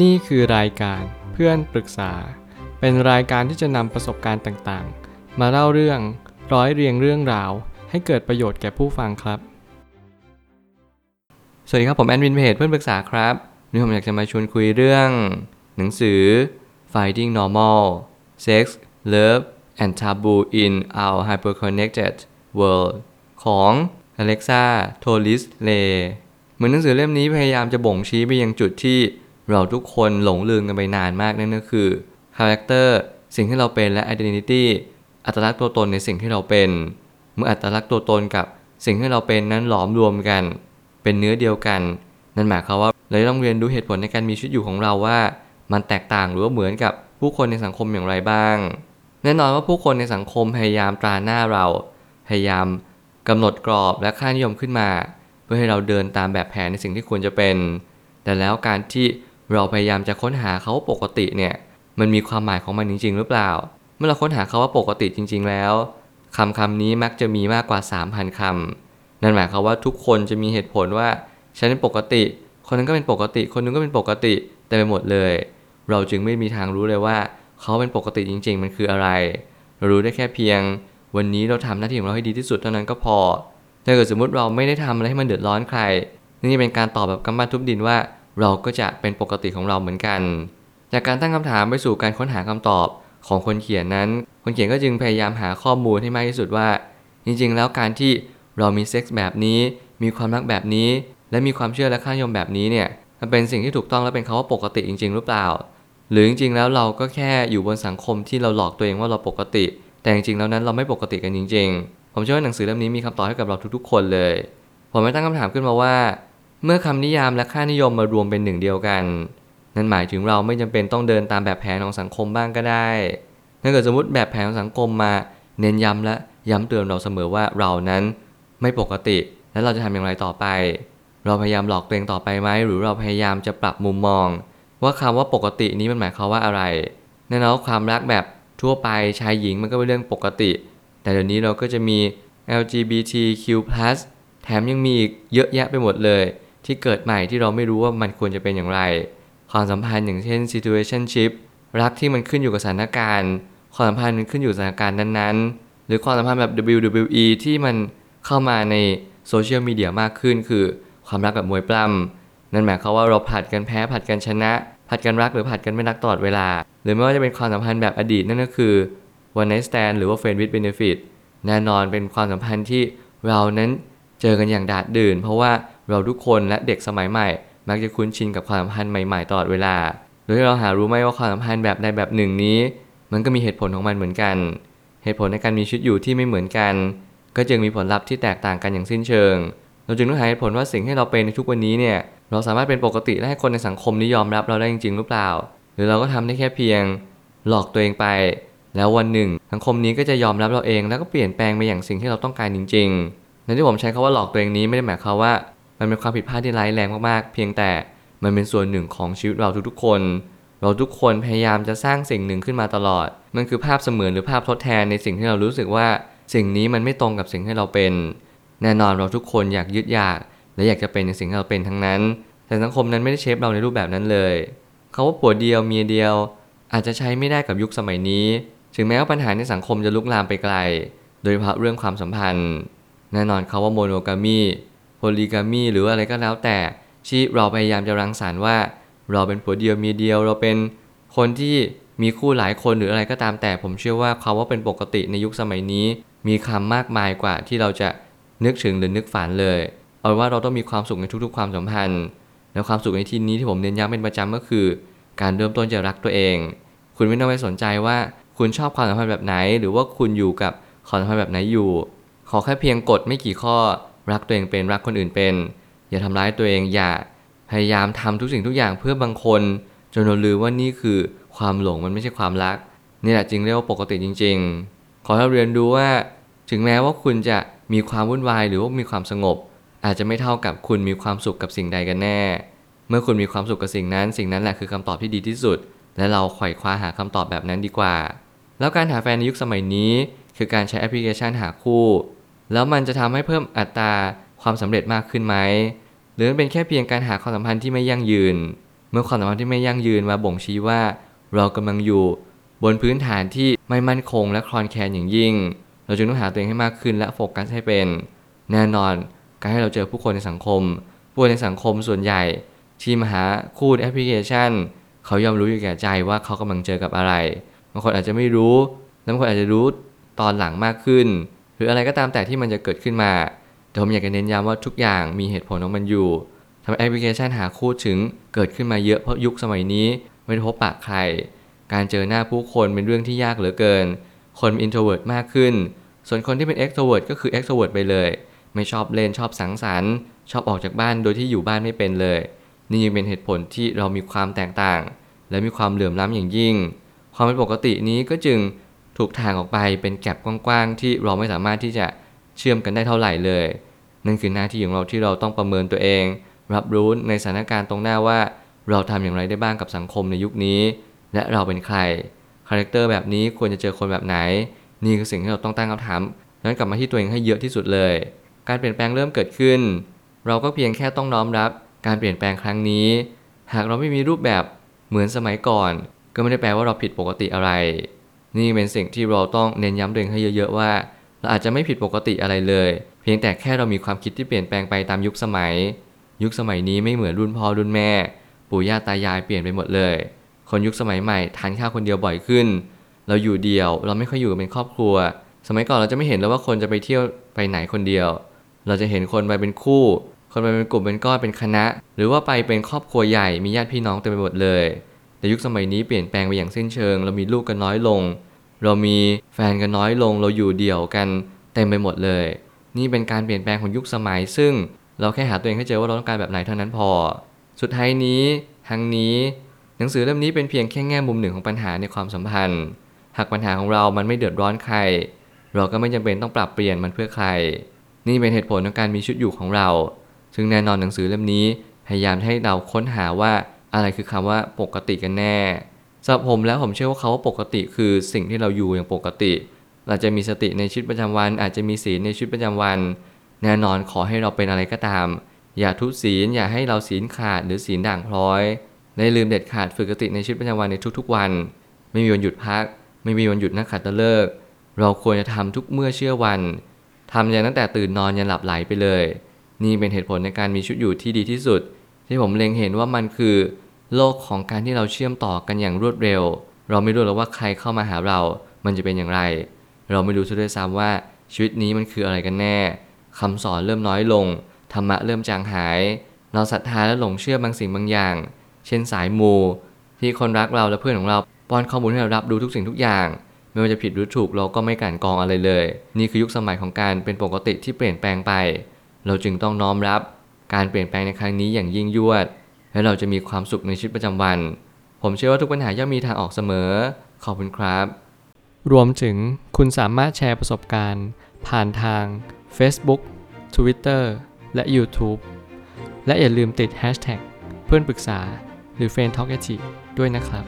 นี่คือรายการเพื่อนปรึกษา เป็นรายการที่จะนำประสบการณ์ต่างๆ มาเล่าเรื่องร้อยเรียงเรื่องราว ให้เกิดประโยชน์แก่ผู้ฟังครับ สวัสดีครับผมแอนวินเพจเพื่อนปรึกษาครับวันนี้ผมอยากจะมาชวนคุยเรื่อง หนังสือ Finding Normal Sex Love and Taboo in Our Hyperconnected World ของ Alexa t o l i s l e เหมือนหนังสือเล่มนี้พยายามจะบ่งชี้ไปยังจุดที่ เราทุกคนหลงลืมกันไปนานมากนั่นก็คือ Character สิ่งที่เราเป็นและ Identity อัตลักษณ์ตัวตนในสิ่งที่เราเป็น เมื่ออัตลักษณ์ตัวตนกับสิ่งที่เราเป็นนั้นหลอมรวมกัน เป็นเนื้อเดียวกัน นั่นหมายความว่าเราต้องเรียนรู้เหตุผลในการมีชีวิตอยู่ของเราว่า มันแตกต่างหรือว่าเหมือนกับผู้คนในสังคมอย่างไรบ้าง แน่นอนว่าผู้คนในสังคมพยายามตราหน้าเรา พยายามกำหนดกรอบและค่านิยมขึ้นมา เพื่อให้เราเดินตามแบบแผนในสิ่งที่ควรจะเป็น แต่แล้วการที่ เราพยายามจะค้นหาเขาว่าปกติเนี่ย มันมีความหมายของมันจริง ๆ หรือเปล่า เมื่อเราค้นหาเขาว่าปกติจริง ๆ แล้วคำคำนี้มักจะมีมากกว่า 3,000คำนั่นหมายความว่าทุกคนจะมีเหตุผลว่าฉันเป็นปกติ คนนั้นก็เป็นปกติ คนนึงก็เป็นปกติแต่ไปหมดเลย เราจึงไม่มีทางรู้เลยว่า เขาเป็นปกติจริง ๆ มันคืออะไร เรารู้ได้แค่เพียง วันนี้เราทำหน้าที่ของเราให้ดีที่สุดเท่านั้นก็พอถ้าเกิดสมมติเราไม่ได้ทำอะไรให้มันเดือดร้อนใคร นี่เป็นการตอบแบบกำปั้นทุบดินว่า เราก็จะเป็นปกติของเราเหมือนกัน จากการตั้งคำถามไปสู่การค้นหาคำตอบของคนเขียนนั้น คนเขียนก็จึงพยายามหาข้อมูลให้มากที่สุดว่า จริงๆ แล้วการที่เรามีเซ็กส์แบบนี้ มีความรักแบบนี้ และมีความเชื่อและค่านิยมแบบนี้เนี่ยมันเป็นสิ่งที่ถูกต้องและเป็นคาว่าปกติจริง ๆ หรือเปล่า หรือจริงๆ แล้วเราก็แค่อยู่บนสังคมที่เราหลอกตัวเองว่าเราปกติ แต่จริงๆ แล้วนั้นเราไม่ปกติกันจริง ๆ ผมเชื่อว่าหนังสือเล่มนี้มีคำตอบให้กับเราทุกๆ คนเลย ผมไม่ตั้งคำถามขึ้นมาว่า เมื่อคำนิยามและค่านิยมมารวมเป็นหนึ่งเดียวกัน นั่นหมายถึงเราไม่จำเป็นต้องเดินตามแบบแผนของสังคมบ้างก็ได้ถ้าเกิดสมมติแบบแผนของสังคมมาเน้นย้ำและย้ำเตือนเราเสมอว่าเรานั้นไม่ปกติแล้วเราจะทำอย่างไรต่อไป เราพยายามหลอกตัวเองต่อไปไหมหรือเราพยายามจะปรับมุมมอง ว่าคำว่าปกตินี้มันหมายความว่าอะไรแน่นอนความรักแบบทั่วไปชายหญิงมันก็เป็นเรื่องปกติ แต่เดี๋ยวนี้เราก็จะมี LGBTQ+ แถมยังมีอีกเยอะแยะไปหมดเลย ที่เกิดใหม่ที่เราไม่รู้ว่ามันควรจะเป็นอย่างไร ความสัมพันธ์อย่างเช่น situationship รักที่มันขึ้นอยู่กับสถานการณ์ ความสัมพันธ์มันขึ้นอยู่สถานการณ์นั้นๆ หรือความสัมพันธ์แบบ WWE ที่มันเข้ามาในโซเชียลมีเดียมากขึ้น คือความรักแบบมวยปล้ำนั่นหมายความว่าเราผัดกันแพ้ผัดกันชนะ ผัดกันรักหรือผัดกันไม่รักตลอดเวลา หรือไม่ว่าจะเป็นความสัมพันธ์แบบอดีตนั่นก็คือ one night stand หรือว่า friend with benefit แน่นอนเป็นความสัมพันธ์ที่เรานั้นเจอกันอย่างดาดดื่น เพราะว่า เราทุกคนและเด็กสมัยใหม่ มักจะคุ้นชินกับความสัมพันธ์ใหม่ๆตลอดเวลา โดยที่เราหารู้ไหมว่าความสัมพันธ์แบบใดแบบหนึ่งนี้ มันก็มีเหตุผลของมันเหมือนกัน เหตุผลในการมีชีวิตอยู่ที่ไม่เหมือนกัน ก็จึงมีผลลัพธ์ที่แตกต่างกันอย่างสิ้นเชิง เราจึงต้องหาเหตุผลว่าสิ่งที่เราเป็นในทุกวันนี้เนี่ย เราสามารถเป็นปกติและให้คนในสังคมนิยอมรับเราได้จริงๆหรือเปล่า หรือเราก็ทำได้แค่เพียง หลอกตัวเองไป แล้ววันหนึ่ง สังคมนี้ก็จะยอมรับเราเอง แล้วก็เปลี่ยนแปลงไปอย่างสิ่งที่เราต้องการจริง ๆ ในที่ผมใช้คาว่าหลอกตัวเองนี้ไม่ได้หมายความว่า มันเป็นความผิดพลาดที่ร้ายแรงมากๆ เพียงแต่มันเป็นส่วนหนึ่งของชีวิตเราทุกๆคน เราทุกคนพยายามจะสร้างสิ่งหนึ่งขึ้นมาตลอด มันคือภาพเสมือนหรือภาพทดแทนในสิ่งที่เรารู้สึกว่า สิ่งนี้มันไม่ตรงกับสิ่งที่เราเป็น แน่นอนเราทุกคนอยากยึดอยาก และอยากจะเป็นในสิ่งที่เราเป็นทั้งนั้น แต่สังคมนั้นไม่ได้เชฟเราในรูปแบบนั้นเลยเขาว่าผัวเดียวเมียเดียว อาจจะใช้ไม่ได้กับยุคสมัยนี้ ถึงแม้ว่าปัญหาในสังคมจะลุกลามไปไกล โดยเฉพาะเรื่องความสัมพันธ์ แน่นอนเขาว่าโมโนกามี พลีกามีหรืออะไรก็แล้วแต่ที่เราพยายามจะรังสรรค์ว่า เราเป็นผัวเดียวเมียเดียว เราเป็นคนที่มีคู่หลายคนหรืออะไรก็ตามแต่ ผมเชื่อว่าคำว่าเป็นปกติในยุคสมัยนี้ มีคำมากมายกว่าที่เราจะนึกถึงหรือนึกฝันเลย เอาว่าเราต้องมีความสุขในทุกๆ ความสัมพันธ์ แล้วความสุขในที่นี้ที่ผมเน้นย้ำเป็นประจำก็คือ การเริ่มต้นจะรักตัวเอง คุณไม่ต้องไปสนใจว่าคุณชอบความสัมพันธ์แบบไหน หรือว่าคุณอยู่กับความสัมพันธ์แบบไหนอยู่ ขอแค่เพียงกฎไม่กี่ข้อ รักตัวเองเป็นรักคนอื่นเป็น อย่าทำร้ายตัวเองอย่าพยายามทำทุกสิ่งทุกอย่างเพื่อบางคนจนเราลืมว่านี่คือความหลงมันไม่ใช่ความรักนี่แหละจึงเรียกว่าปกติจริง ๆ ขอให้เรียนรู้ว่า ถึงแม้ว่าคุณจะมีความวุ่นวายหรือว่ามีความสงบ อาจจะไม่เท่ากับคุณมีความสุขกับสิ่งใดกันแน่ เมื่อคุณมีความสุขกับสิ่งนั้น สิ่งนั้นแหละคือคำตอบที่ดีที่สุด และเราไขว่คว้าหาคำตอบแบบนั้นดีกว่า แล้วการหาแฟนในยุคสมัยนี้ คือการใช้แอปพลิเคชันหาคู่ แล้วมันจะทำให้เพิ่มอัตราความสำเร็จมากขึ้นไหม หรือเป็นแค่เพียงการหาความสัมพันธ์ที่ไม่ยั่งยืน เมื่อความสัมพันธ์ที่ไม่ยั่งยืนมาบ่งชี้ว่า เรากำลังอยู่ บนพื้นฐานที่ไม่มั่นคงและคลอนแคลนอย่างยิ่ง เราจึงต้องหาตัวเองให้มากขึ้นและโฟกัสให้เป็น แน่นอน การให้เราเจอผู้คนในสังคม ผู้คนในสังคมส่วนใหญ่ที่มาหาคู่ในแอปพลิเคชัน เขายอมรู้อยู่แก่ใจว่าเขากำลังเจอกับอะไร บางคนอาจจะไม่รู้และบางคนอาจจะรู้ตอนหลังมากขึ้น รืออะไรก็ตามแต่ที่มันจะเกิดขึ้นมา แต่ผมอยากจะเน้นย้ำว่าทุกอย่างมีเหตุผลของมันอยู่ทำให้แอปพลิเคชันหาคู่ถึงเกิดขึ้นมาเยอะเพราะยุคสมัยนี้ไม่ได้พบปะใคร การเจอหน้าผู้คนเป็นเรื่องที่ยากเหลือเกิน คนเป็น introvert มากขึ้น ส่วนคนที่เป็น extrovert ก็คือ extrovert ไปเลย ไม่ชอบเล่นชอบสังสรรค์ ชอบออกจากบ้านโดยที่อยู่บ้านไม่เป็นเลย นี่ยังเป็นเหตุผลที่เรามีความแตกต่าง และมีความเหลื่อมล้ำอย่างยิ่ง ความเป็นปกตินี้ก็จึง ถูกทางออกไปเป็นแก็บกว้างๆ ที่เราไม่สามารถที่จะเชื่อมกันได้เท่าไหร่เลย นั่นคือหน้าที่ของเราที่เราต้องประเมินตัวเอง รับรู้ในสถานการณ์ตรงหน้าว่า เราทำอย่างไรได้บ้างกับสังคมในยุคนี้ และเราเป็นใคร character แบบนี้ควรจะเจอคนแบบไหน นี่คือสิ่งที่เราต้องตั้งคำถามนั้นกลับมาที่ตัวเองให้เยอะที่สุดเลย การเปลี่ยนแปลงเริ่มเกิดขึ้น เราก็เพียงแค่ต้องน้อมรับ การเปลี่ยนแปลงครั้งนี้ หากเราไม่มีรูปแบบเหมือนสมัยก่อน ก็ไม่ได้แปลว่าเราผิดปกติอะไร นี่เป็นสิ่งที่เราต้องเน้นย้ำตัวเองให้เยอะๆว่าเราอาจจะไม่ผิดปกติอะไรเลย เพียงแต่แค่เรามีความคิดที่เปลี่ยนแปลงไปตามยุคสมัย ยุคสมัยนี้ไม่เหมือนรุ่นพ่อรุ่นแม่ ปู่ย่าตายายเปลี่ยนไปหมดเลย คนยุคสมัยใหม่ทานข้าวคนเดียวบ่อยขึ้น เราอยู่เดียวเราไม่ค่อยอยู่เป็นครอบครัว สมัยก่อนเราจะไม่เห็นแล้วว่าคนจะไปเที่ยวไปไหนคนเดียว เราจะเห็นคนไปเป็นคู่ คนไปเป็นกลุ่มเป็นก้อนเป็นคณะ หรือว่าไปเป็นครอบครัวใหญ่มีญาติพี่น้องเต็มไปหมดเลย แต่ยุคสมัยนี้เปลี่ยนแปลงไปอย่างสิ้นเชิง เรามีลูกกันน้อยลง เรามีแฟนกันน้อยลง เราอยู่เดี่ยวกันเต็มไปหมดเลย นี่เป็นการเปลี่ยนแปลงของยุคสมัย ซึ่งเราแค่หาตัวเองให้เจอว่าเราต้องการแบบไหนเท่านั้นพอ สุดท้ายนี้ทั้งนี้ หนังสือเล่มนี้เป็นเพียงแค่แง่มุมหนึ่งของปัญหาในความสัมพันธ์ หากปัญหาของเรามันไม่เดือดร้อนใคร เราก็ไม่จำเป็นต้องปรับเปลี่ยนมันเพื่อใคร นี่เป็นเหตุผลของการมีชุดอยู่ของเรา ซึ่งแน่นอนหนังสือเล่มนี้พยายามให้เราค้นหาว่า อะไรคือคำว่าปกติกันแน่สำหรับผมแล้วผมเชื่อว่าคาว่าปกติคือสิ่งที่เราอยู่อย่างปกติ เราจะมีสติในชีวิตประจำวัน อาจจะมีศีลในชีวิตประจำวัน แน่นอนขอให้เราเป็นอะไรก็ตาม อย่าทุศีลอย่าให้เราศีลขาดหรือศีลด่างพร้อยได้ลืมเด็ดขาดฝึกสติในชีวิตประจำวันในทุกๆวัน ไม่มีวันหยุดพัก ไม่มีวันหยุดนักขัตฤกษ์เราควรจะทำทุกเมื่อเชื่อวันทำอย่างตั้งแต่ตื่นนอนยันหลับไหลไปเลย นี่เป็นเหตุผลในการมีชุดอยู่ที่ดีที่สุด ที่ผมเล็งเห็นว่ามันคือ โลกของการที่เราเชื่อมต่อกันอย่างรวดเร็ว เราไม่รู้หรอกว่าใครเข้ามาหาเรา มันจะเป็นอย่างไร เราไม่รู้ซะด้วยซ้ำว่าชีวิตนี้มันคืออะไรกันแน่คำสอนเริ่มน้อยลง ธรรมะเริ่มจางหาย เราศรัทธาและหลงเชื่อบางสิ่งบางอย่าง เช่นสายมู ที่คนรักเราและเพื่อนของเราป้อนข้อมูลให้เรารับรู้ทุกสิ่งทุกอย่างไม่ว่าจะผิดหรือถูกเราก็ไม่กั่นกองอะไรเลย นี่คือยุคสมัยของการเป็นปกติที่เปลี่ยนแปลงไป เราจึงต้องน้อมรับ การเปลี่ยนแปลงในครั้งนี้อย่างยิ่งยวด และเราจะมีความสุขในชีวิตประจำวัน ผมเชื่อว่าทุกปัญหาย่อมมีทางออกเสมอ ขอบคุณครับ รวมถึงคุณสามารถแชร์ประสบการณ์ ผ่านทาง Facebook Twitter และ YouTube และอย่าลืมติด Hashtag เพื่อนปรึกษาหรือ f r ร e n d t a l k a ด้วยนะครับ